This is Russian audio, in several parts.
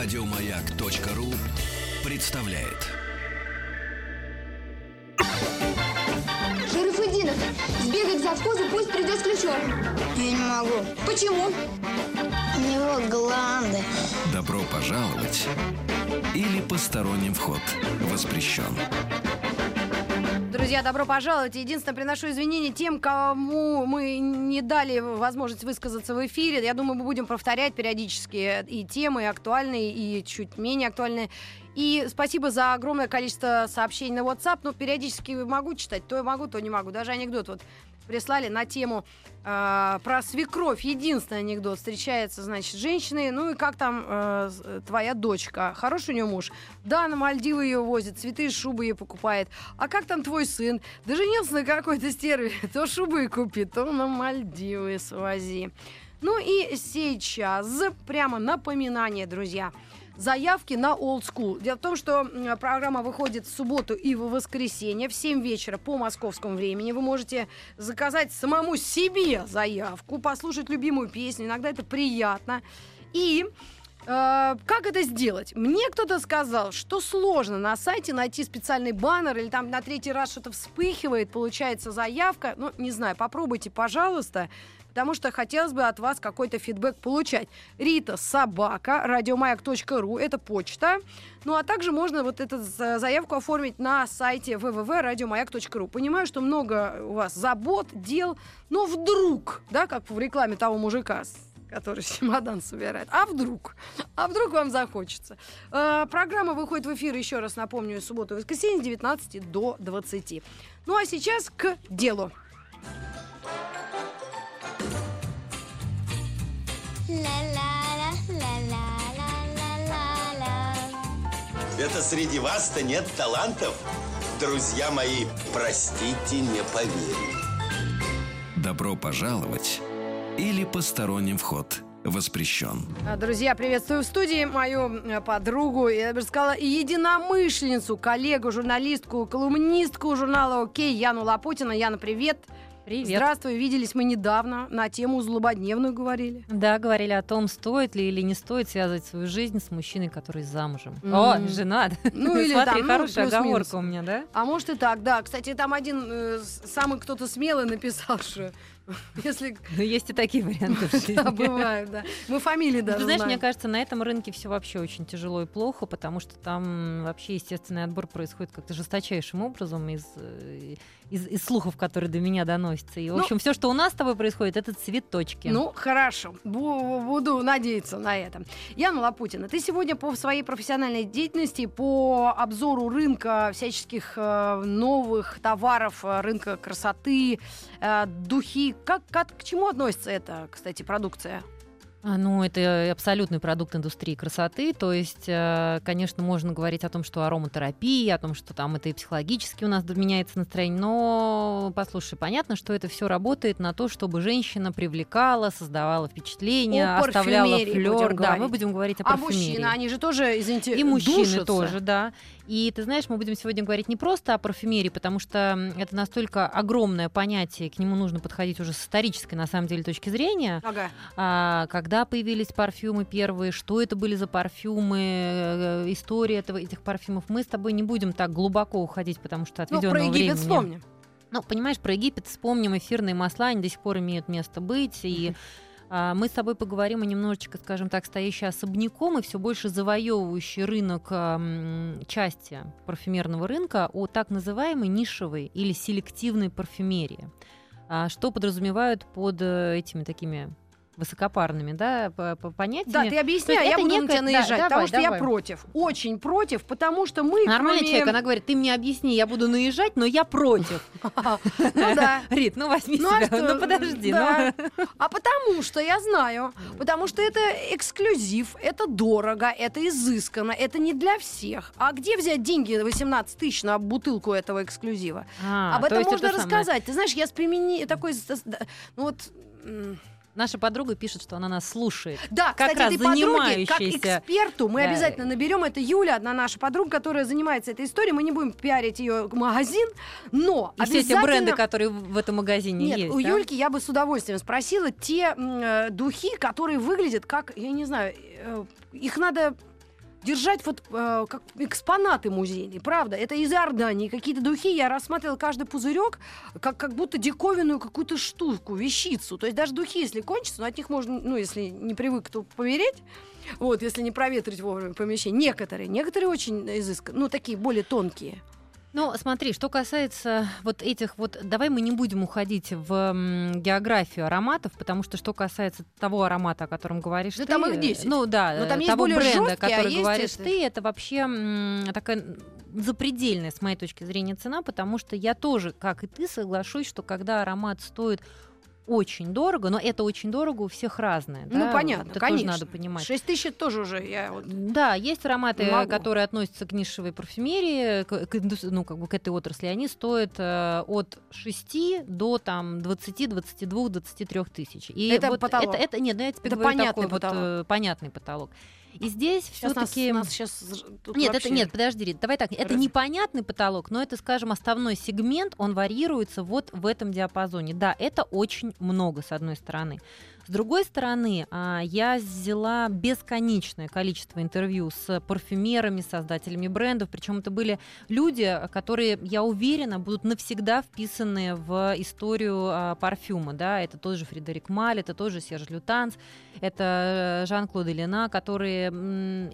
Радиомаяк.ру представляет. Шарафудинов, сбегай к завхозу, пусть придет с ключом. Я не могу. Почему? У него гланды. Добро пожаловать или посторонним вход воспрещен. Друзья, добро пожаловать. Единственное, приношу извинения тем, кому мы не дали возможность высказаться в эфире. Я думаю, мы будем повторять периодически и темы, и актуальные, и чуть менее актуальные. И спасибо за огромное количество сообщений на WhatsApp. Ну, периодически могу читать, то могу, то не могу. Даже анекдот вот прислали на тему э, про свекровь. Единственный анекдот. Встречается, значит, с женщиной. Ну и как там э, с- твоя дочка? Хороший у нее муж? Да, на Мальдивы ее возит, цветы и шубы ей покупает. А как там твой сын? Да женился на какой-то стерве. То шубы купит, то на Мальдивы свози. Ну и сейчас прямо напоминание, друзья. Заявки на Old School. Дело в том, что программа выходит в субботу и в воскресенье в 7 вечера по московскому времени. Вы можете заказать самому себе заявку, послушать любимую песню. Иногда это приятно. И э, как это сделать? Мне кто-то сказал, что сложно на сайте найти специальный баннер или там на третий раз что-то вспыхивает, получается заявка. Ну, не знаю, попробуйте, пожалуйста. Потому что хотелось бы от вас какой-то фидбэк получать. Рита собака, радиомаяк.ру, это почта. Ну, а также можно вот эту за- заявку оформить на сайте www.радиомаяк.ру. Понимаю, что много у вас забот, дел, но вдруг, да, как в рекламе того мужика, который чемодан собирает. А вдруг? А вдруг вам захочется? Э, программа выходит в эфир, еще раз напомню, субботу и воскресенье с 19 до 20. Ну а сейчас к делу. Это среди вас-то нет талантов? Друзья мои, простите, не поверю. Добро пожаловать или посторонним вход воспрещен. А, Друзья, приветствую в студии мою э, подругу, я бы сказала, единомышленницу, коллегу, журналистку, колумнистку журнала «Окей» Яну Лапутина. Яна, привет. Привет. Здравствуй, виделись мы недавно, на тему злободневную говорили. Да, говорили о том, стоит ли или не стоит связывать свою жизнь с мужчиной, который замужем. Мгм. О, женат. Ну, или Смотри, там, ну, хорошая плюс-минус. оговорка у меня, да? А может и так, да. Кстати, там один э, самый кто-то смелый написал, что если... Ну, есть и такие варианты. Да, бывает, да. Мы фамилии Ну, даже Ты знаешь, знаем. мне кажется, на этом рынке все вообще очень тяжело и плохо, потому что там вообще естественный отбор происходит как-то жесточайшим образом из, э, из, из слухов, которые до меня доносятся. И, в Ну- общем, все, что у нас с тобой происходит, это цветочки. Ну, хорошо. Бу- Буду надеяться на это. Яна Лапутина, ты сегодня по своей профессиональной деятельности, по обзору рынка всяческих э, новых товаров, э, рынка красоты, э, духи, как, как- к чему относится эта, кстати, продукция? А, Ну, это абсолютный продукт индустрии красоты. То есть, э, конечно, можно говорить о том, что ароматерапия, о том, что там это и психологически у нас меняется настроение. Но, послушай, понятно, что это все работает на то, чтобы женщина привлекала, создавала впечатление, О оставляла флер. Да, говорить. мы будем говорить о А парфюмерии. мужчины, они же тоже, извините, И мужчины душатся. тоже, да. И ты знаешь, мы будем сегодня говорить не просто о парфюмерии, потому что это настолько огромное понятие, к нему нужно подходить уже с исторической, на самом деле, точки зрения. Ага. А, когда появились парфюмы первые, что это были за парфюмы, э, история этого, этих парфюмов. Мы с тобой не будем так глубоко уходить, потому что Ну, отведенного про Египет времени. вспомним. Ну, понимаешь, про Египет вспомним, эфирные масла, они до сих пор имеют место быть, и а, мы с тобой поговорим о немножечко, скажем так, стоящий особняком и все больше завоевывающий рынок а, части парфюмерного рынка о так называемой нишевой или селективной парфюмерии. А, что подразумевают под э, этими такими высокопарными да, по- по- понятиями. Да, ты объясняй, я буду на некая- тебя да, наезжать, потому давай, что я давай. против. Очень против, потому что мы, Нормальный кроме... человек, она говорит, ты мне объясни, я буду наезжать, но я против. Ну да. Рит, ну возьми Ну а себя, ну подожди. Да. ну. А потому что я знаю, потому что это эксклюзив, это дорого, это изысканно, это не для всех. А где взять деньги 18 тысяч на бутылку этого эксклюзива? А, Об то этом можно рассказать. Ты знаешь, я с такой, да, ну вот. Наша подруга пишет, что она нас слушает. Да, Как кстати, раз этой подруге, как эксперту, мы Да. обязательно наберем. Это Юля, одна наша подруга, которая занимается этой историей. Мы не будем пиарить ее магазин, но И все эти обязательно- бренды, которые в этом магазине Нет, есть. у да? Юльки я бы с удовольствием спросила те э, духи, которые выглядят как, я не знаю, э, их надо держать вот э, как экспонаты музейные, правда. Это из Иордании. Какие-то духи, я рассматривала каждый пузырек как, как будто диковинную какую-то штуку, вещицу. То есть даже духи, если кончатся, ну, от них можно, ну, если не привык, то помереть. Вот, если не проветрить вовремя помещение. Некоторые, некоторые очень изысканные, ну, такие более тонкие. Ну, смотри, что касается вот этих вот, давай мы не будем уходить в географию ароматов, потому что что касается того аромата, о котором говоришь Да ты, там их 10. ну да, Но там есть того более бренда, жесткие, а который есть говоришь это- ты, это вообще такая запредельная с моей точки зрения цена, потому что я тоже, как и ты, соглашусь, что когда аромат стоит очень дорого, но это очень дорого у всех разное. Ну, да, понятно, это конечно. тоже надо понимать. 6 тысяч тоже уже, я вот... Да, есть ароматы, могу. которые относятся к нишевой парфюмерии, к, ну, как бы к этой отрасли. Они стоят э, от 6 до там, 20, 22, 23 тысяч. И Это вот потолок. Это, это, нет, ну, я тебе Это говорю понятный такой вот, потолок. э, понятный потолок. И здесь Сейчас нас, все-таки... нас сейчас тут Нет, вообще- это нет, подожди, Рит, давай так. Это Раз- непонятный потолок, но это, скажем, основной сегмент, он варьируется вот в этом диапазоне. Да, это очень много, с одной стороны. С другой стороны, а, я взяла бесконечное количество интервью с парфюмерами, создателями брендов, причем это были люди, которые, я уверена, будут навсегда вписаны в историю а, парфюма. Да? Это тот же Фредерик Маль, это тот же Серж Лютанс, это э, Жан-Клод Элена, которые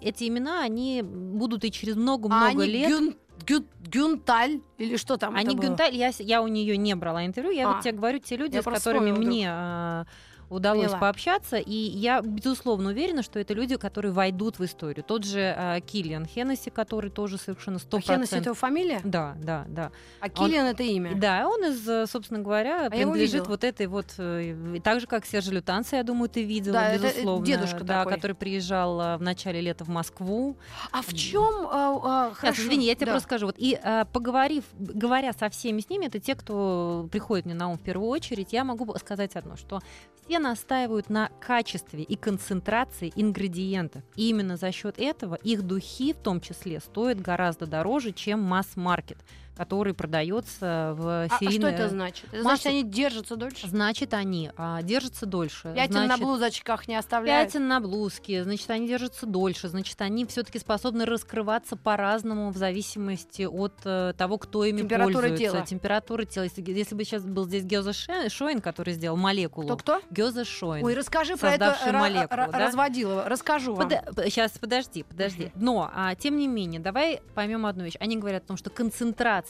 эти имена, они будут и через А много-много они лет. Гюн- Гю- Гюнталь или что там Они? Гюнталь, я, я у нее не брала интервью, я А. вот тебе говорю, те люди, с которыми мне а, удалось Поняла. пообщаться, и я, безусловно, уверена, что это люди, которые войдут в историю. Тот же а, Киллиан Хеннесси, который тоже совершенно А Хеннесси это 100%. его фамилия? Да, да, да. А Киллиан это имя? Да, он из, э, собственно говоря, А принадлежит вот этой вот, э, так же, как Сержа Лютанца, я думаю, ты видела, Да, это, э, безусловно. дедушка да, такой. который приезжал а, в начале лета в Москву. А в чем? а, Сейчас, хорошо. извини, я тебе Да. просто скажу. Вот, и а, поговорив, говоря со всеми с ними, это те, кто приходит мне на ум в первую очередь, я могу сказать одно, что все настаивают на качестве и концентрации ингредиентов. И именно за счет этого их духи в том числе стоят гораздо дороже, чем масс-маркет, который продается в А, а что это значит? Это значит, они держатся дольше? Значит, они а, держатся дольше. Пятен на Значит, блузочках не оставляют? Пятен на блузке, значит, они держатся дольше, значит, они все-таки способны раскрываться по-разному в зависимости от э, того, кто ими Температуры пользуется. тела. Температура тела. Если, если бы сейчас был здесь Гёза Шоин, который сделал молекулу. Кто-кто? Гёза Шоин. Ой, расскажи про это молекулу, да? разводилова. Расскажу вам. сейчас, подожди, подожди. Но, а, тем не менее, давай поймем одну вещь. Они говорят о том, что концентрация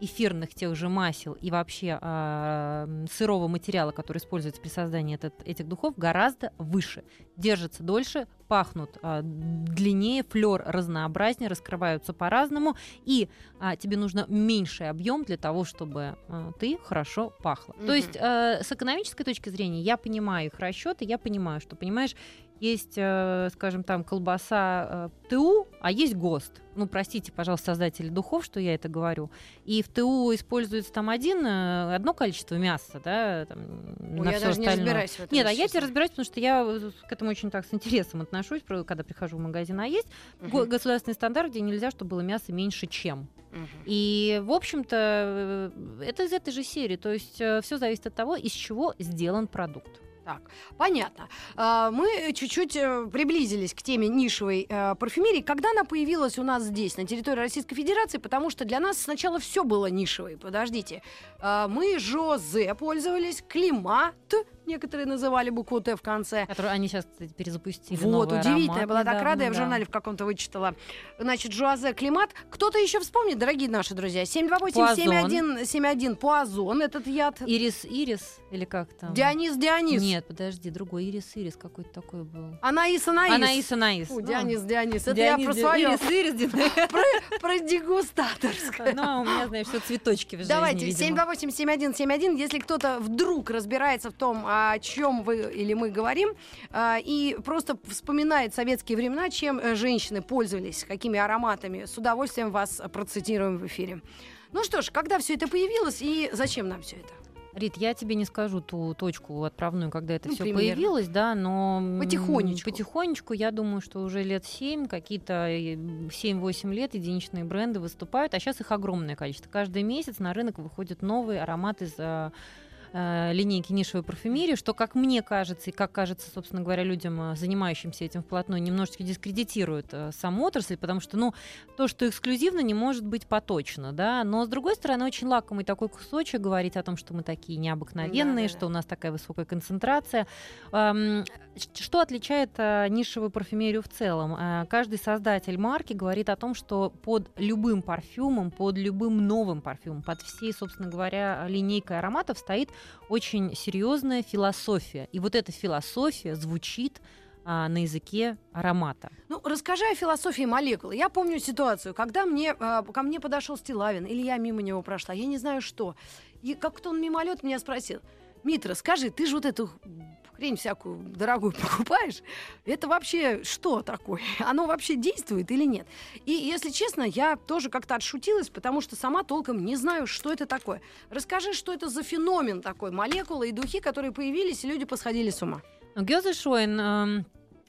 эфирных тех же масел и вообще м, сырого материала, который используется при создании этот- этих духов, гораздо выше. Держатся дольше, пахнут а, длиннее, флер разнообразнее, раскрываются по-разному, и а, тебе нужно меньший объем для того, чтобы а, ты хорошо пахла. Мгм. То есть э, с экономической точки зрения я понимаю их расчеты, я понимаю, что, понимаешь, есть, э, скажем, там колбаса э, ТУ, а есть ГОСТ. Ну, простите, пожалуйста, создатели духов, что я это говорю. И в ТУ используется там один, одно количество мяса, да, там, Ой, на я всё даже не остальное. разбираюсь в этом. Нет, а я тебе разбираюсь, потому что я к этому очень так с интересом отношусь, когда прихожу в магазин. А есть Мгм. государственный стандарт, где нельзя, чтобы было мясо меньше, чем. Мгм. И, в общем-то, э, это из этой же серии. То есть все зависит от того, из чего сделан продукт. Так, понятно. А, Мы чуть-чуть э, приблизились к теме нишевой э, парфюмерии. Когда она появилась у нас здесь, на территории Российской Федерации? Потому что для нас сначала все было нишевой. Подождите. А, Мы Жозе пользовались, Климат, некоторые называли букву Т в конце. Которые они сейчас, кстати, перезапустили. Вот, удивительно, я была так рада, я в журнале в каком-то вычитала. Значит, Жуазе Климат. Кто-то еще вспомнит, дорогие наши друзья? 728-7171, Пуазон, этот яд. Ирис, Ирис, или как там? Дионис, Дионис. Нет, подожди, другой. Ирис, Ирис какой-то такой был. Анаис, Анаис. Анаис, Анаис. Фу, Ну, Дионис, Дионис. Это я про свое. Ирис, Ирис, Про, дегустаторское. Ну, у меня, знаешь, все цветочки в жизни, Давайте, видимо. 728-7171, если кто-то вдруг разбирается в том, о чем вы или мы говорим, а, и просто вспоминает советские времена, чем э, женщины пользовались, какими ароматами, с удовольствием вас процитируем в эфире. Ну что ж, когда все это появилось и зачем нам все это? Рит, я тебе не скажу ту точку отправную, когда это Ну, все примерно. появилось, да, но Потихонечку. потихонечку, я думаю, что уже лет 7, какие-то э, 7-8 лет единичные бренды выступают, а сейчас их огромное количество. Каждый месяц на рынок выходят новые ароматы из э, линейки нишевой парфюмерии, что, как мне кажется, и как кажется, собственно говоря, людям, э, занимающимся этим вплотную, немножечко дискредитирует э, саму отрасль, потому что, ну, то, что эксклюзивно, не может быть поточно, да, но, с другой стороны, очень лакомый такой кусочек говорить о том, что мы такие необыкновенные, Да-да-да. что у нас такая высокая концентрация. Эм, Что отличает э, нишевую парфюмерию в целом? Э, Каждый создатель марки говорит о том, что под любым парфюмом, под любым новым парфюмом, под всей, собственно говоря, линейкой ароматов стоит очень серьезная философия. И вот эта философия звучит а, на языке аромата. Ну, расскажи о философии молекулы. Я помню ситуацию, когда мне, э, ко мне подошел Стилавин, или я мимо него прошла, я не знаю что. И как-то он мимолет меня спросил, Митра, скажи, ты же вот эту хрень всякую дорогую покупаешь, это вообще что такое? Оно вообще действует или нет? И, если честно, я тоже как-то отшутилась, потому что сама толком не знаю, что это такое. Расскажи, что это за феномен такой, молекулы и духи, которые появились, и люди посходили с ума. Но Гёзе Шоин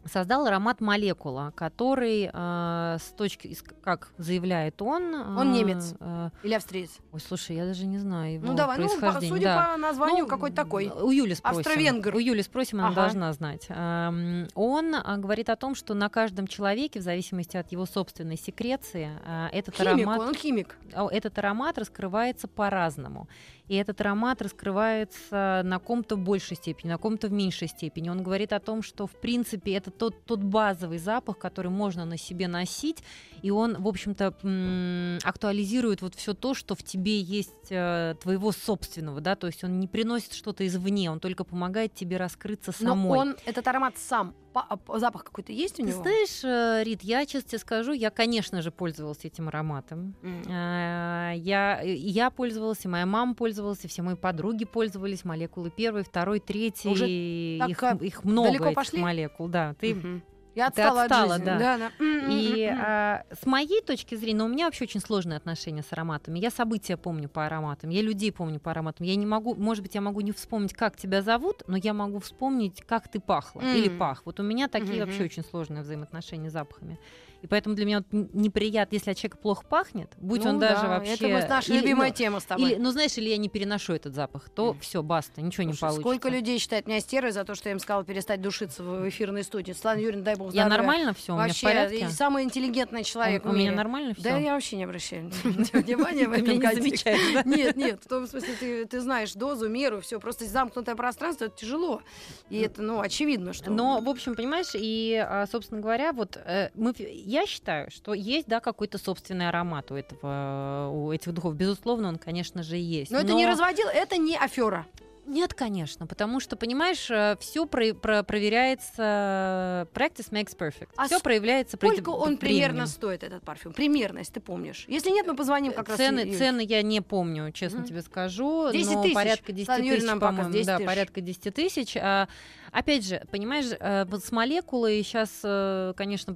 создал аромат молекула, который э, с точки, как заявляет он... Он э, немец. э, Или австриец? ой, слушай, я даже не знаю его Ну, давай, ну, по- судя да. по названию, Ну, какой-то такой. У Юли спросим. Австро-венгр. У Юли спросим, она Ага. должна знать. Эм, Он а, говорит о том, что на каждом человеке, в зависимости от его собственной секреции, а, этот Химик, аромат он химик. а, этот аромат раскрывается по-разному. И этот аромат раскрывается на ком-то в большей степени, на ком-то в меньшей степени. Он говорит о том, что, в принципе, это тот, тот базовый запах, который можно на себе носить, и он, в общем-то, м, актуализирует вот все то, что в тебе есть э, твоего собственного, да, то есть он не приносит что-то извне, он только помогает тебе раскрыться Но самой. он, этот аромат сам, а, запах какой-то есть у Ты него? знаешь, э, Рит, я честно тебе скажу, я, конечно же, пользовалась этим ароматом. А, Я, я пользовалась, и моя мама пользовалась, и все мои подруги пользовались. Молекулы первый, второй, третий. Уже их, а, их много далеко этих пошли? молекул, да. Ты. Я ты отстала, отстала, от жизни. да. да. М, и а, с моей точки зрения, но у меня вообще очень сложные отношения с ароматами. Я события помню по ароматам, я людей помню по ароматам. Я не могу, может быть, я могу не вспомнить, как тебя зовут, но я могу вспомнить, как ты пахла или пах. Вот у меня такие вообще очень сложные взаимоотношения с запахами. И поэтому для меня вот неприятно, если от человека плохо пахнет, будь Ну он даже да, вообще... Это вот наша или- любимая ну, тема с тобой. или, ну, знаешь, или я не переношу этот запах, то Мгм. все, баста, ничего не Слушай, получится. Сколько людей считает меня стервой за то, что я им сказала перестать душиться в эфирной студии. Светлана Юрьевна, дай бог Я здоровья. нормально все, у меня в Вообще, порядке? и самый интеллигентный человек у, в у меня нормально все? Да, я вообще не обращаю внимания в этом не контексте. Нет, нет, в том смысле, ты, знаешь дозу, меру, все, просто замкнутое пространство, это тяжело. И это, ну, очевидно, что... Но, в общем, понимаешь, и, а, собственно говоря, вот э, мы, в- я считаю, что есть, да, какой-то собственный аромат у этого, у этих духов. Безусловно, он, конечно же, есть. Но это не разводил, это не афера. Нет, конечно, потому что, понимаешь, все проверяется, practice makes perfect. А все проявляется при- Сколько он временем. примерно стоит, этот парфюм? Примерно, если ты помнишь. Если нет, мы позвоним как раз цены, Юле. цены я не помню, честно Мгм. тебе скажу. 10 но тысяч. порядка 10 Светлана Юрьевна тысяч, по-моему. 10 да, тысяч. порядка 10 тысяч. А, опять же, понимаешь, э, вот с молекулой сейчас, э, конечно,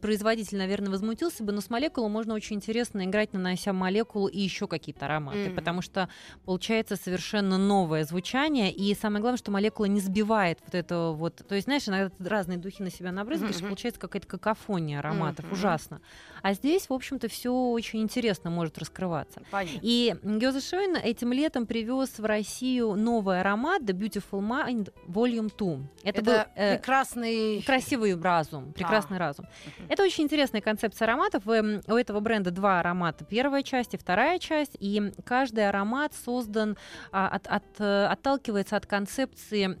производитель, наверное, возмутился бы, но с молекулой можно очень интересно играть, нанося молекулу и еще какие-то ароматы, Мгм. потому что получается совершенно новое звучание, и самое главное, что молекула не сбивает вот этого вот, то есть, знаешь, иногда разные духи на себя набрызгаешь, Мгм. получается какая-то какофония ароматов, Мгм. ужасно. А здесь, в общем-то, все очень интересно может раскрываться. Понятно. И Гёзе Шойн этим летом привез в Россию новый аромат The Beautiful Mind Volume 2. Это, Это, был э, прекрасный... красивый разум, прекрасный разум. Мгм. Это очень интересная концепция ароматов. Эм, У этого бренда два аромата. Первая часть и вторая часть. И каждый аромат создан, а, от- от, э, отталкивается от концепции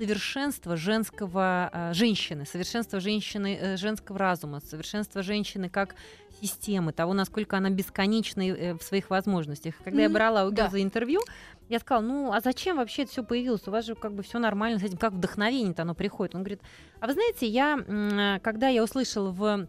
совершенства женского а, женщины, совершенства женщины э, женского разума, совершенства женщины как системы, того, насколько она бесконечна э, в своих возможностях. Когда я Мгм, брала у да. Гёза интервью, я сказала, ну а зачем вообще это все появилось? У вас же как бы все нормально с этим, как вдохновение-то оно приходит? Он говорит, а вы знаете, я, м, когда я услышала в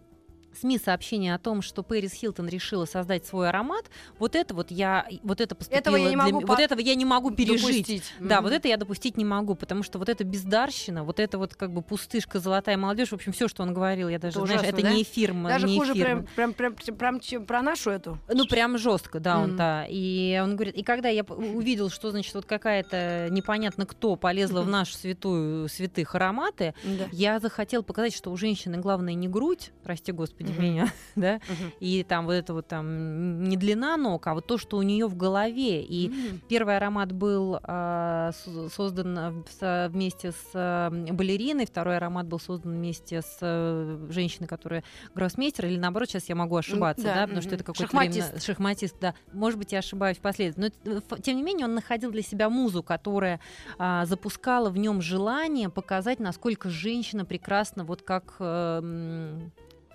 СМИ сообщение о том, что Пэрис Хилтон решила создать свой аромат, вот это вот я, вот это поступило Этого я не для могу м- по- вот этого я не могу пережить. Допустить. Да, Мгм. вот это я допустить не могу, потому что вот эта бездарщина, вот это вот как бы пустышка, золотая молодежь, в общем, все, что он говорил, я даже, Это знаешь, ужасно, это да? не эфир, м, Даже не хуже эфир. прям, прям, прям, прям, чем про нашу эту. Ну, прям жестко, да, он, Мгм. да. И он говорит, и когда я увидел, что, значит, вот какая-то непонятно кто полезла в нашу святую святых ароматы, Да. я захотел показать, что у женщины главное не грудь, прости господи, господи, Мгм. меня, да, Мгм. и там вот это вот там не длина ног, а вот то, что у нее в голове. И М. первый аромат был с- создан вместе с балериной, второй аромат был создан вместе с а, женщиной, которая гроссмейстер, или наоборот, сейчас я могу ошибаться, да, да, потому что это какой-то Шахматист. временно- шахматист, да. Может быть, я ошибаюсь впоследствии. Но, э, тем не менее, он находил для себя музу, которая а, запускала в нем желание показать, насколько женщина прекрасна, вот как... э,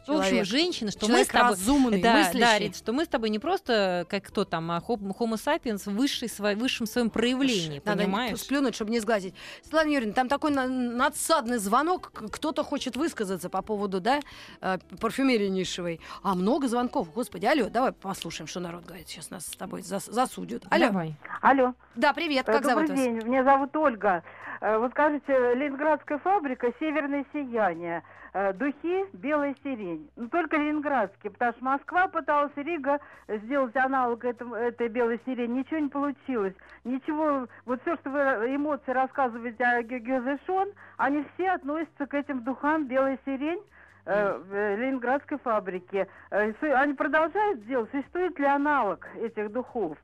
в общем, женщина, что мы Человек с тобой... разумный, да, мыслящий. да, Рит, что мы с тобой не просто как кто там, а Homo sapiens в высшей, сво- высшем своем проявлении, Надо понимаешь? сплюнуть, чтобы не сглазить. Светлана Юрьевна, там такой на- надсадный звонок. Кто-то хочет высказаться по поводу, да, э, парфюмерии нишевой. А много звонков. Господи, алло, давай послушаем, что народ говорит. Сейчас нас с тобой зас- засудят. Алло. Давай. Алло. Да, привет, Э, как Добрый зовут вас? день, меня зовут Ольга. Э, Вот скажите, ленинградская фабрика «Северное сияние». Э, Духи «Белая сирень». Ну, только ленинградские, потому что Москва пыталась, Рига сделать аналог этому, этой «Белой сирени». Ничего не получилось. Ничего, вот все, что вы э, эмоции рассказываете о Гёзе они все относятся к этим духам «Белая сирень». в ленинградской фабрике. Су- Они продолжают делать. Существует ли аналог этих духов?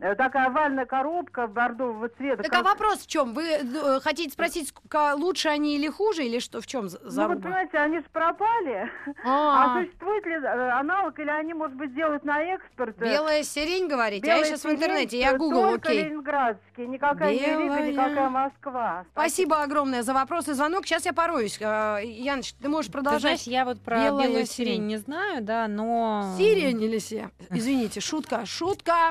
Э, Такая овальная коробка бордового цвета. Так а вопрос в чем? Вы э, хотите спросить, лучше они или хуже, или что? В чем Ну вот, заруба? понимаете, они же пропали. А, А существует ли э, аналог, или они, может быть, делают на экспорт? э, белая сирень, говорите? а я белая сейчас в сирень, интернете, я э, гугл, Только окей. ленинградские, никакая не Рига, Белая. никакая Москва. Спасибо огромное за вопрос и звонок. Сейчас я пороюсь. Э, Яныч, ты можешь Ты знаешь, продолжать. я вот про Белая белую сирень. сирень не знаю, да, но... Сирень или се? Извините, шутка, шутка.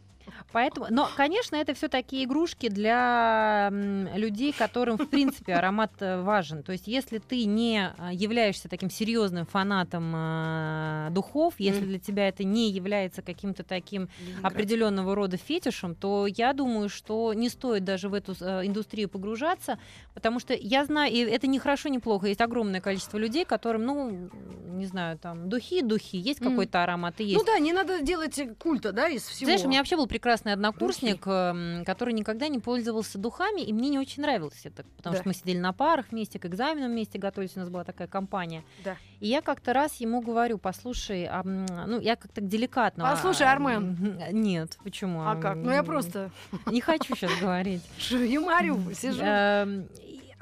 Поэтому, но, конечно, это все такие игрушки для людей, которым, в принципе, аромат э, важен. То есть, если ты не а, являешься таким серьезным фанатом а, духов, если для тебя это не является каким-то таким определенного рода фетишем, то я думаю, что не стоит даже в эту э, индустрию погружаться, потому что я знаю, и это не хорошо, не плохо. Есть огромное количество людей, которым, ну, не знаю, там духи, духи, есть какой-то аромат и есть. Ну да, не надо делать культа, да, из всего. Знаешь, у меня вообще был прекрасный однокурсник, эм, который никогда не пользовался духами, и мне не очень нравилось это, потому Да. что мы сидели на парах вместе, к экзаменам вместе готовились, у нас была такая компания. Да. И я как-то раз ему говорю, послушай, а, ну, я как-то деликатно... Послушай, а, Армен. Нет, почему? А как? Ну я просто Не хочу сейчас говорить. юморю, сижу. Эм,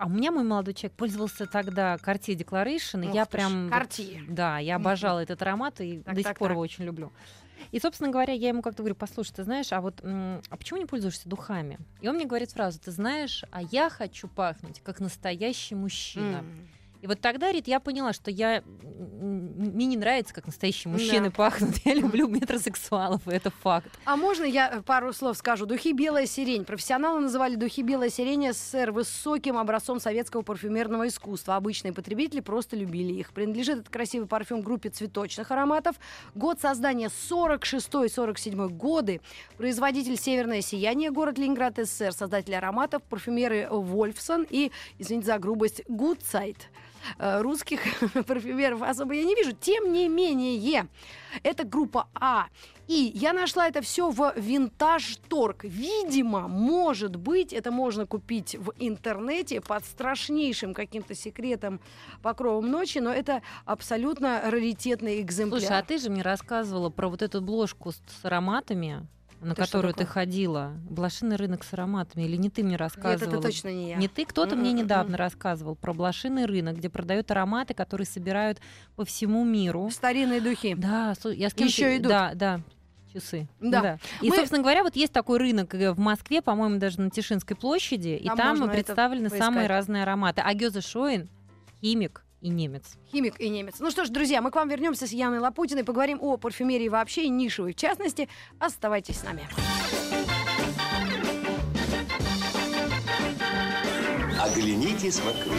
А у меня мой молодой человек пользовался тогда Cartier Declaration, и я прям... Cartier. Да, я обожала этот аромат и до сих пор его очень люблю. И, собственно говоря, я ему как-то говорю, послушай, ты знаешь, а вот а почему не пользуешься духами? И он мне говорит фразу, ты знаешь, а я хочу пахнуть как настоящий мужчина. М. И вот тогда, Рит, я поняла, что я мне не нравится, как настоящие Да. мужчины пахнут. Я люблю метросексуалов, и это факт. А можно я э, пару слов скажу? Духи «Белая сирень». Профессионалы называли духи «Белая сирень» СССР высоким образцом советского парфюмерного искусства. Обычные потребители просто любили их. Принадлежит этот красивый парфюм группе цветочных ароматов. Год создания 46-47 годы. Производитель «Северное сияние», город Ленинград, СССР. Создатели ароматов, парфюмеры Вольфсон и, извините за грубость, Гудсайд. Э, Русских парфюмеров особо я не вижу. Тем не менее, это группа А. И я нашла это все в Винтаж Торг. Видимо, может быть, это можно купить в интернете под страшнейшим каким-то секретом покровом ночи, но это абсолютно раритетный экземпляр. Слушай, а ты же мне рассказывала про вот эту бложку с, с ароматами, на Это которую ты ходила. Блошиный рынок с ароматами. Или не ты мне Нет, рассказывала? это точно не я. Не ты, кто-то мне М-м-м. недавно рассказывал про блошиный рынок, где продают ароматы, которые собирают по всему миру. Старинные духи. Да, я с кем Ещё идут. Да, да. Часы. Да. И, Мы- собственно говоря, вот есть такой рынок э, в Москве, по-моему, даже на Тишинской площади, и Там там можно это представлены самые разные ароматы. А Гёзе Шоин химик и немец. Химик и немец. Ну что ж, друзья, мы к вам вернемся с Яной Лапутиной, поговорим о парфюмерии вообще и нишевой в частности. Оставайтесь с нами. Оглянитесь вокруг.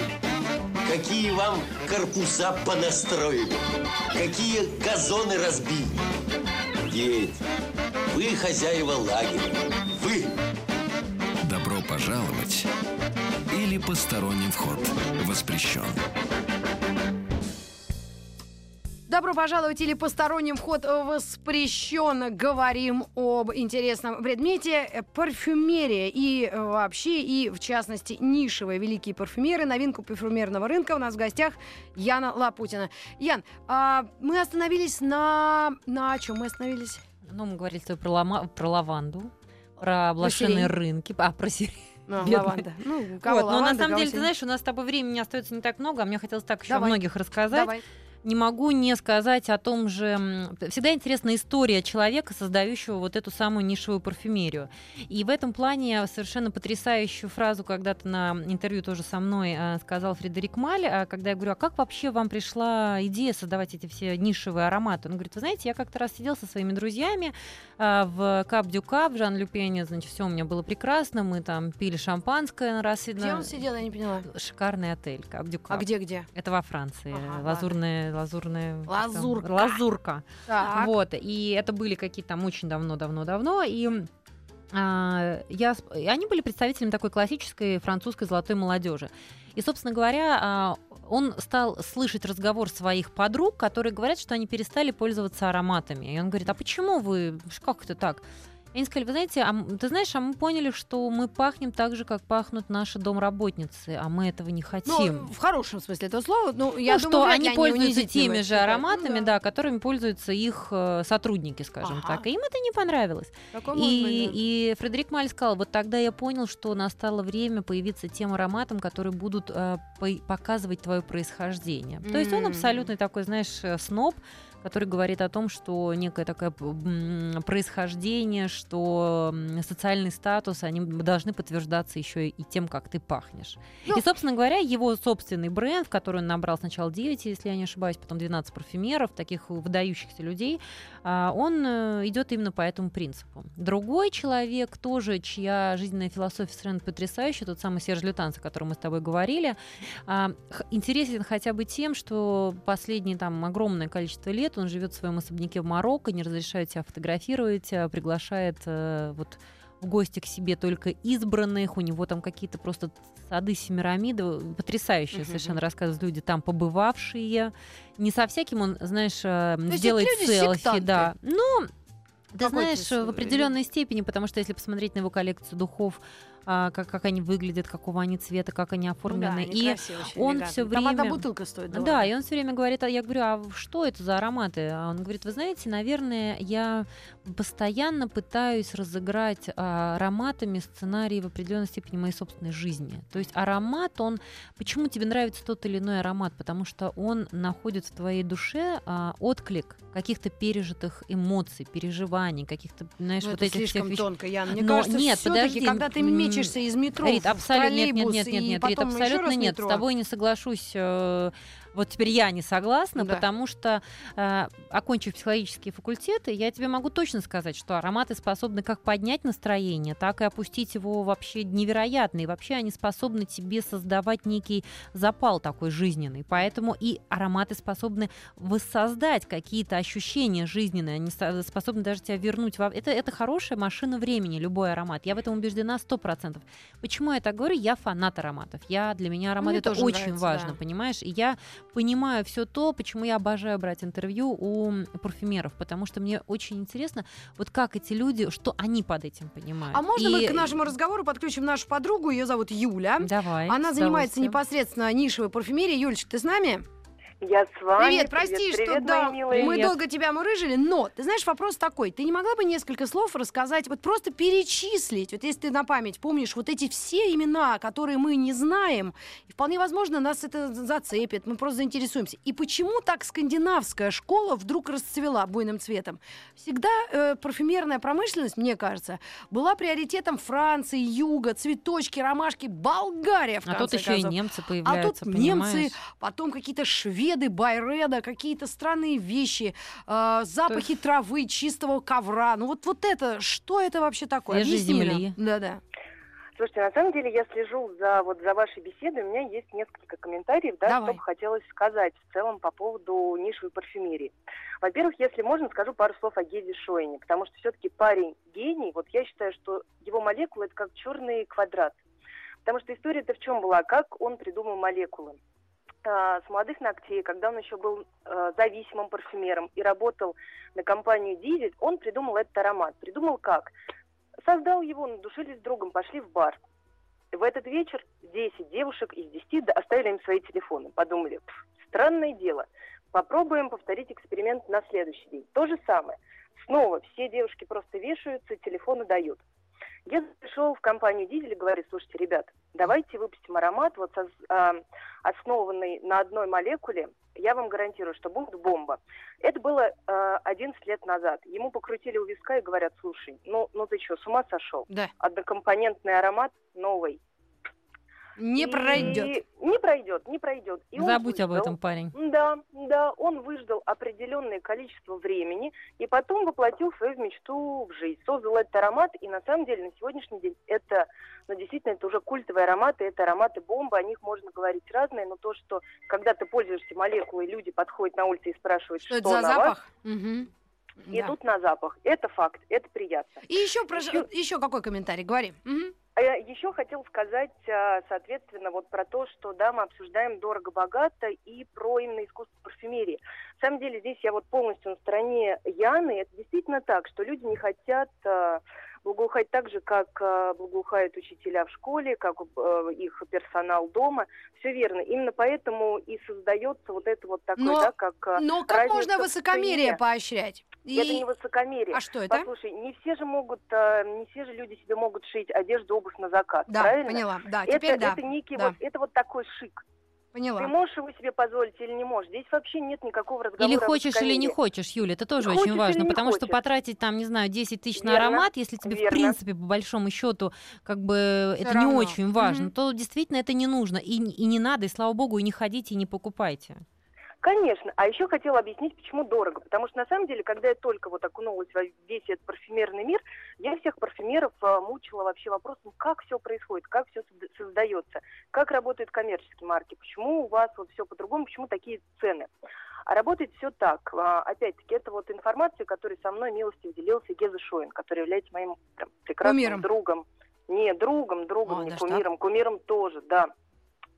Какие вам корпуса понастроили, какие газоны разбили. Дети, вы хозяева лагеря, вы Добро пожаловать или посторонним вход воспрещен. Добро пожаловать или посторонним вход воспрещен. Говорим об интересном предмете парфюмерия и э, вообще, и в частности, нишевые великие парфюмеры. Новинку парфюмерного рынка у нас в гостях Яна Лапутина. Ян, а мы остановились на... На чем мы остановились? Ну, мы говорили про, лама... про лаванду, про блошиные рынки, а, про сирень. Ну, лаванда. Ну, кого Вот, но на лаванда, самом деле, ты сирень. знаешь, у нас с тобой времени остается не так много, а мне хотелось так еще о Давай. многих рассказать. Давай. Не могу не сказать о том же... Всегда интересна история человека, создающего вот эту самую нишевую парфюмерию. И в этом плане совершенно потрясающую фразу когда-то на интервью тоже со мной э, сказал Фредерик Маль, а, когда я говорю, а как вообще вам пришла идея создавать эти все нишевые ароматы? Он говорит, вы знаете, я как-то раз сидел со своими друзьями а, в Кап Дю Кап, в Жан Люпене, значит, все у меня было прекрасно, мы там пили шампанское на раз. Где он сидел, я не поняла. Шикарный отель, Кап Дю А где-где? Это во Франции. Ага, лазурная, лазурная... Лазурка. там, Лазурка. Так. Вот. И это были какие-то там очень давно-давно-давно. И а, я, они были представителями такой классической французской золотой молодежи. И, собственно говоря, а, он стал слышать разговор своих подруг, которые говорят, что они перестали пользоваться ароматами. И он говорит, а почему вы, как это так? И они сказали, вы знаете, а ты знаешь, а мы поняли, что мы пахнем так же, как пахнут наши домработницы, а мы этого не хотим. Ну, в хорошем смысле этого слова. Ну, я Ну, думаю, что они пользуются теми же считают. ароматами, Ну, да. которыми пользуются их э, сотрудники, скажем Ага. так. И им это не понравилось. Такое И, быть, да. и Фредерик Маль сказал, вот тогда я понял, что настало время появиться тем ароматом, которые будут э, по- показывать твое происхождение. То есть он абсолютный такой, знаешь, э, сноб, который говорит о том, что некое такое происхождение, что социальный статус, они должны подтверждаться еще и тем, как ты пахнешь. Ну. и, собственно говоря, его собственный бренд, в который он набрал сначала 9, если я не ошибаюсь, потом 12 парфюмеров, таких выдающихся людей, он э, идет именно по этому принципу. Другой человек тоже, чья жизненная философия совершенно потрясающая, тот самый Серж Лютанс, о котором мы с тобой говорили, а, интересен хотя бы тем, что последние там огромное количество лет он живет в своем особняке в Марокко, не разрешает себя фотографировать, а приглашает э, вот в гости к себе только избранных, у него там какие-то просто сады Семирамиды, потрясающие Мгм. совершенно рассказывают люди, там побывавшие. Не со всяким он, знаешь, э, есть сделает это люди селфи, сектанты? да. Ну, ты знаешь, в определенной степени, потому что если посмотреть на его коллекцию духов, а, как, как они выглядят, какого они цвета, как они Ну да, оформлены. они и он элегантные. всё Там одна время- бутылка стоит. да, дорого. и он все время говорит, а я говорю, а что это за ароматы? А он говорит, вы знаете, наверное, я постоянно пытаюсь разыграть а, ароматами сценарии в определенной степени моей собственной жизни. То есть аромат, он... Почему тебе нравится тот или иной аромат? Потому что он находит в твоей душе а, отклик каких-то пережитых эмоций, переживаний, каких-то, знаешь, Ну, вот это этих всех слишком вещей. тонко, Ян. Мне Но кажется, нет, подожди, когда ты мечешься из метро Рит, в абсолютно нет, нет, нет, нет, нет, Рит, абсолютно нет. метро. С тобой не соглашусь. Вот теперь я не согласна, Да. потому что, э, окончив психологические факультеты, я тебе могу точно сказать, что ароматы способны как поднять настроение, так и опустить его вообще невероятно. И вообще они способны тебе создавать некий запал такой жизненный. Поэтому и ароматы способны воссоздать какие-то ощущения жизненные. Они со- способны даже тебя вернуть. во- Это, это хорошая машина времени, любой аромат. Я в этом убеждена 100%. Почему я так говорю? Я фанат ароматов. Я, для меня аромат Мне это очень нравится, важно, да. понимаешь? И я понимаю все то, почему я обожаю брать интервью у парфюмеров, потому что мне очень интересно, вот как эти люди, что они под этим понимают. А можно мы И- к нашему разговору подключим нашу подругу? Ее зовут Юля. Давай. Она занимается непосредственно нишевой парфюмерией. Юлечка, ты с нами? Я с вами. Привет, прости, что привет, да, милые. мы Привет. долго тебя мурыжили, но ты знаешь, вопрос такой: ты не могла бы несколько слов рассказать, вот просто перечислить, вот если ты на память помнишь вот эти все имена, которые мы не знаем, и вполне возможно нас это зацепит, мы просто заинтересуемся. И почему так скандинавская школа вдруг расцвела буйным цветом? Всегда э, парфюмерная промышленность, мне кажется, была приоритетом Франции, Юга, цветочки, ромашки, Болгария в А конце тут еще и концов. немцы А появляются, тут немцы, понимаешь? потом какие-то шведы, байреда, какие-то странные вещи, э, запахи травы, чистого ковра. Ну вот, вот это, что это вообще такое? Свежей земли. Да-да. Слушайте, на самом деле я слежу за вот за вашей беседой. У меня есть несколько комментариев, да, Давай. что бы хотелось сказать в целом по поводу нишевой парфюмерии. Во-первых, если можно, скажу пару слов о Геде Шойне, потому что все-таки парень гений. Вот я считаю, что его молекула это как черный квадрат. Потому что история-то в чем была? Как он придумал молекулы? А, с молодых ногтей, когда он еще был а, зависимым парфюмером и работал на компанию «Дизель», он придумал этот аромат. Придумал как? Создал его, надушились с другом, пошли в бар. В этот вечер 10 девушек из 10 д- оставили им свои телефоны. Подумали, «Пф, странное дело, попробуем повторить эксперимент на следующий день. То же самое. Снова все девушки просто вешаются, телефоны дают. Я пришел в компанию «Дизель» и говорит, слушайте, ребят, давайте выпустим аромат, вот соз- а, основанный на одной молекуле, я вам гарантирую, что будет бомба. Это было а, 11 лет назад. Ему покрутили у виска и говорят, слушай, ну, ну ты что, с ума сошел? Да. Однокомпонентный аромат новый. Не И пройдет. Не пройдет, не пройдет. И Забудь об этом, парень. Да, да, он выждал определенное количество времени и потом воплотил свою мечту в жизнь. Создал этот аромат, и на самом деле на сегодняшний день это, ну, действительно, это уже культовые ароматы, это ароматы бомбы, о них можно говорить разные, но то, что когда ты пользуешься молекулой, люди подходят на улице и спрашивают, Что что, это за на вас, запах? Мгм. Да. идут на запах. Это факт, это приятно. И еще, про... Ещё- еще какой комментарий? Говори. Мгм. А я еще хотела сказать, а, соответственно, вот про то, что, да, мы обсуждаем дорого-богато и про именно искусство парфюмерии. На самом деле здесь я вот полностью на стороне Яны. Это действительно так, что люди не хотят а, благоухать так же, как а, благоухают учителя в школе, как а, их персонал дома. Все верно. Именно поэтому и создается вот это вот такое, Но- да, как... а, Но как можно высокомерие поощрять? И- Это не высокомерие. А что это? Послушай, не все же могут, не все же люди себе могут шить одежду, обувь на заказ, Да, правильно? поняла. Да, это, теперь да. это некий да. вот, это вот такой шик. Поняла. Ты можешь его себе позволить или не можешь? Здесь вообще нет никакого разговора. Или хочешь, или не хочешь, Юля, это тоже Хочешь очень важно, не потому что хочешь. потратить там, не знаю, 10 тысяч на Верно, аромат, если тебе, в верно. принципе, по большому счету, как бы Всё это не равно. очень важно, Мгм. то действительно это не нужно. И, и не надо, и слава богу, и не ходите, и не покупайте. Конечно. А еще хотела объяснить, почему дорого. Потому что на самом деле, когда я только вот окунулась во весь этот парфюмерный мир, я всех парфюмеров а, мучила вообще вопросом, как все происходит, как все создается, как работают коммерческие марки, почему у вас вот все по-другому, почему такие цены. А работает все так. А, Опять-таки, это вот информация, которой со мной милостью делился Геза Шоин, который является моим прям, прекрасным Кумиром. другом. Не, другом, другом, А, не даже так? кумиром, кумиром тоже, да.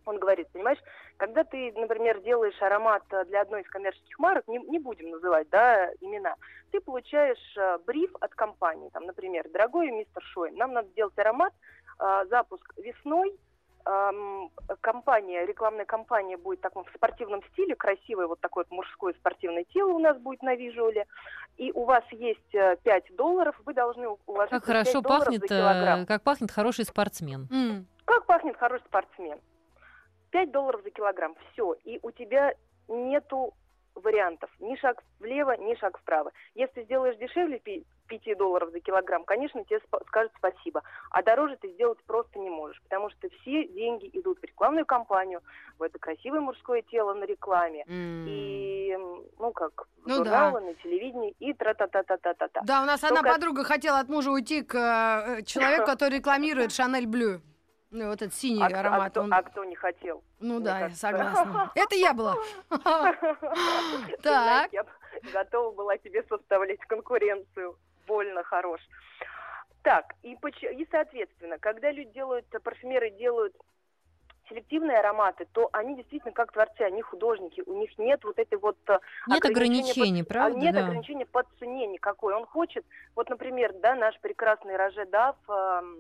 Он говорит, понимаешь, когда ты, например, делаешь аромат э, для одной из коммерческих марок, не, не будем называть да, имена, ты получаешь э, бриф от компании, там, например, дорогой мистер Шоин, нам надо сделать аромат, э, запуск весной, эм, компания, рекламная кампания будет в таком в спортивном стиле, красивое вот такое вот мужское спортивное тело у нас будет на визуале, и у вас есть э, 5 долларов, вы должны уложить Как 5 хорошо долларов пахнет, за килограмм. э, как пахнет хороший спортсмен. М. Как пахнет хороший спортсмен? 5 долларов за килограмм. Все. И у тебя нету вариантов. Ни шаг влево, ни шаг вправо. Если сделаешь дешевле 5 долларов за килограмм, конечно, тебе скажут спасибо. А дороже ты сделать просто не можешь. Потому что все деньги идут в рекламную кампанию, в это красивое мужское тело на рекламе. М. И, ну как, Ну да. на телевидении и тра-та-та-та-та-та. Да, у нас Только- одна подруга хотела от мужа уйти к э, человеку, который рекламирует Шанель Блю. Ну, вот этот синий А, а аромат. кто, он- а кто не хотел? Ну да, я кажется. согласна. Это я была. Так. Я готова была тебе составлять конкуренцию. Больно хорош. Так, и, и соответственно, когда люди делают, парфюмеры делают селективные ароматы, то они действительно как творцы, они художники, у них нет вот этой вот э, Нет ограничений, по- а правда? нет да. ограничения по цене никакой. Он хочет, вот, например, да, наш прекрасный Роже Дав, эм,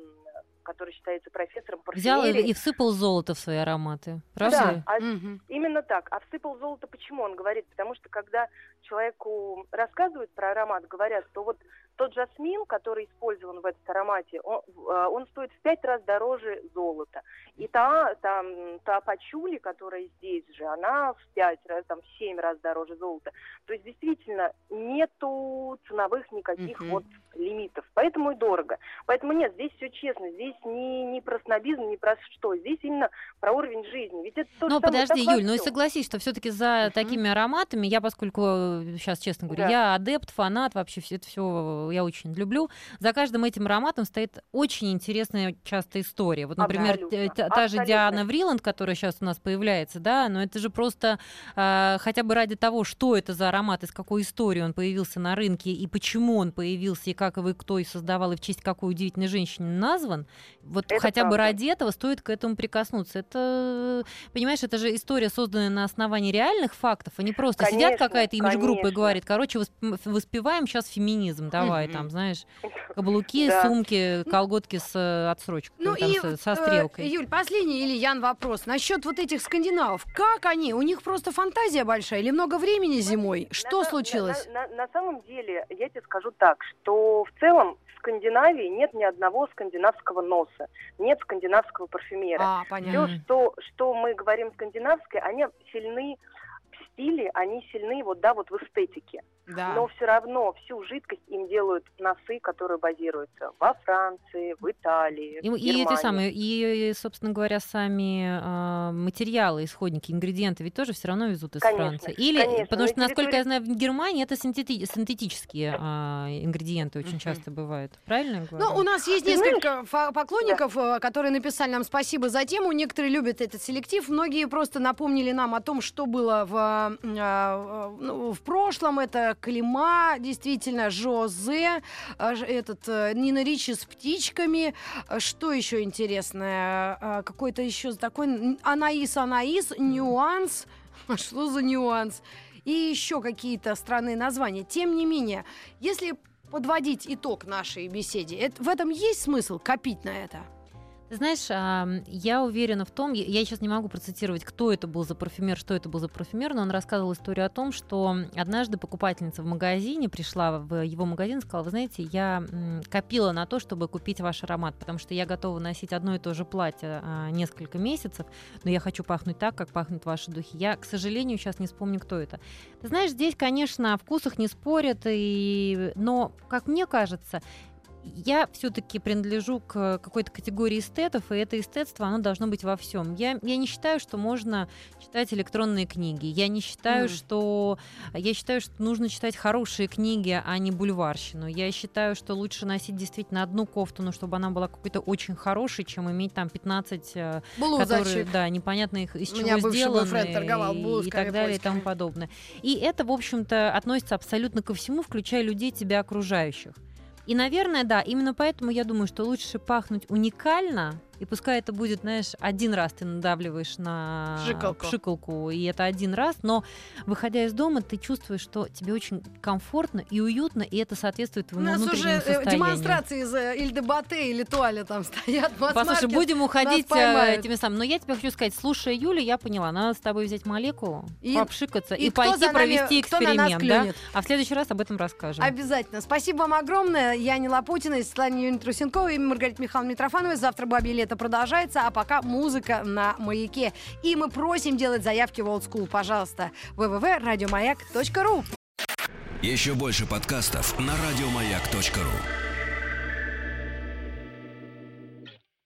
который считается профессором Взял и, парфюмерии. и всыпал золото в свои ароматы. Правда? Да, а Мгм. Именно так. А всыпал золото почему? Он говорит, потому что когда человеку рассказывают про аромат, говорят, что вот тот жасмин, который использован в этом аромате, он, э, он стоит в пять раз дороже золота. И та, там, та пачули, которая здесь же, она в пять раз, там, в семь раз дороже золота. То есть действительно нету ценовых никаких Мгм. вот лимитов. Поэтому и дорого. Поэтому нет, здесь все честно. Здесь не, не про снобизм, не про что. Здесь именно про уровень жизни. Ведь это то Ну, подожди, Юль, ну и согласись, что все-таки за Мгм. такими ароматами, я поскольку сейчас честно говорю, Да. я адепт, фанат, вообще все это все я очень люблю. За каждым этим ароматом стоит очень интересная часто история. Вот, например, Абсолютно, та, та же. Диана Вриланд, которая сейчас у нас появляется, да, но это же просто а, хотя бы ради того, что это за аромат, из какой истории он появился на рынке и почему он появился, и как его и кто и создавал, и в честь какой удивительной женщины назван, вот Это хотя бы правда. ради этого стоит к этому прикоснуться. Это, понимаешь, это же история, созданная на основании реальных фактов, а не просто сидят Конечно, какая-то имидж-группа и конечно. говорит, короче, восп- воспеваем сейчас феминизм, давай там, знаешь, каблуки, Да. сумки, колготки с э, отсрочкой, Ну там, и, со, со э, стрелкой. Юль, последний или Ян вопрос. Насчет вот этих скандинавов. Как они? У них просто фантазия большая или много времени зимой? Что случилось? На, на- на самом деле, я тебе скажу так, что в целом в Скандинавии нет ни одного скандинавского носа, нет скандинавского парфюмера. А, понятно. Все, что, что мы говорим скандинавское, они сильны стиле, они сильны вот, да, вот в эстетике. Да. Но все равно всю жидкость им делают носы, которые базируются во Франции, в Италии, И, в и эти Германии. самые, и, собственно говоря, сами а, материалы, исходники, ингредиенты ведь тоже все равно везут из Конечно, Франции. Или, конечно. потому что, насколько я территории- знаю, в Германии это синтети- синтетические а, ингредиенты очень Мгм. часто бывают. Правильно я говорю? Ну, у нас есть Ты знаешь- несколько фа- поклонников, э, которые написали нам спасибо за тему. Некоторые любят этот селектив. Многие просто напомнили нам о том, что было в, э, э, ну, в прошлом. Это Клима, действительно, Жозе, ж- этот э, Нина Ричи с птичками. Э, Что еще интересное? Э, Какой-то еще такой Анаис, Анаис, нюанс. А Что за нюанс? И еще какие-то странные названия. Тем не менее, если подводить итог нашей беседе, это- в этом есть смысл копить на это? Знаешь, а, я уверена в том, я- сейчас не могу процитировать, кто это был за парфюмер, что это был за парфюмер, но он рассказывал историю о том, что однажды покупательница в магазине пришла в его магазин и сказала, вы знаете, я копила на то, чтобы купить ваш аромат, потому что я готова носить одно и то же платье а, несколько месяцев, но я хочу пахнуть так, как пахнут ваши духи. Я, к сожалению, сейчас не вспомню, кто это. Знаешь, здесь, конечно, о вкусах не спорят, и... но, как мне кажется, я все-таки принадлежу к какой-то категории эстетов, и это эстетство, оно должно быть во всем. Я, я не считаю, что можно читать электронные книги. Я не считаю, Мгм. что я считаю, что нужно читать хорошие книги, а не бульварщину. Я считаю, что лучше носить действительно одну кофту, но чтобы она была какой-то очень хорошей, чем иметь там 15 э, которые, Блузочек. да, непонятно их из чего сделаны и, блузками так далее и тому подобное. И это, в общем-то, относится абсолютно ко всему, включая людей, тебя окружающих. И, наверное, да, именно поэтому я думаю, что лучше пахнуть уникально, и пускай это будет, знаешь, один раз ты надавливаешь на Пшикалку. пшикалку, и это один раз, но выходя из дома, ты чувствуешь, что тебе очень комфортно и уютно, и это соответствует У твоему нас уже э, состоянию. демонстрации из э, Ильдебате или Туаля там стоят. Послушай, будем уходить э, этими самыми. Но я тебе хочу сказать, слушая Юлю, я поняла, надо с тобой взять молекулу, И- попшикаться и, и пойти нами- провести кто на нас эксперимент. да? А в следующий раз об этом расскажем. Обязательно. Спасибо вам огромное. Яне Лапутиной, Светлане Юрьевне Трусенковой и Маргарите Михайловне Митрофановой. Завтра «Бабье лето» продолжается, а пока музыка на «Маяке». И мы просим делать заявки в Old School, пожалуйста. www.радиомаяк.ру Еще больше подкастов на радиомаяк.ру.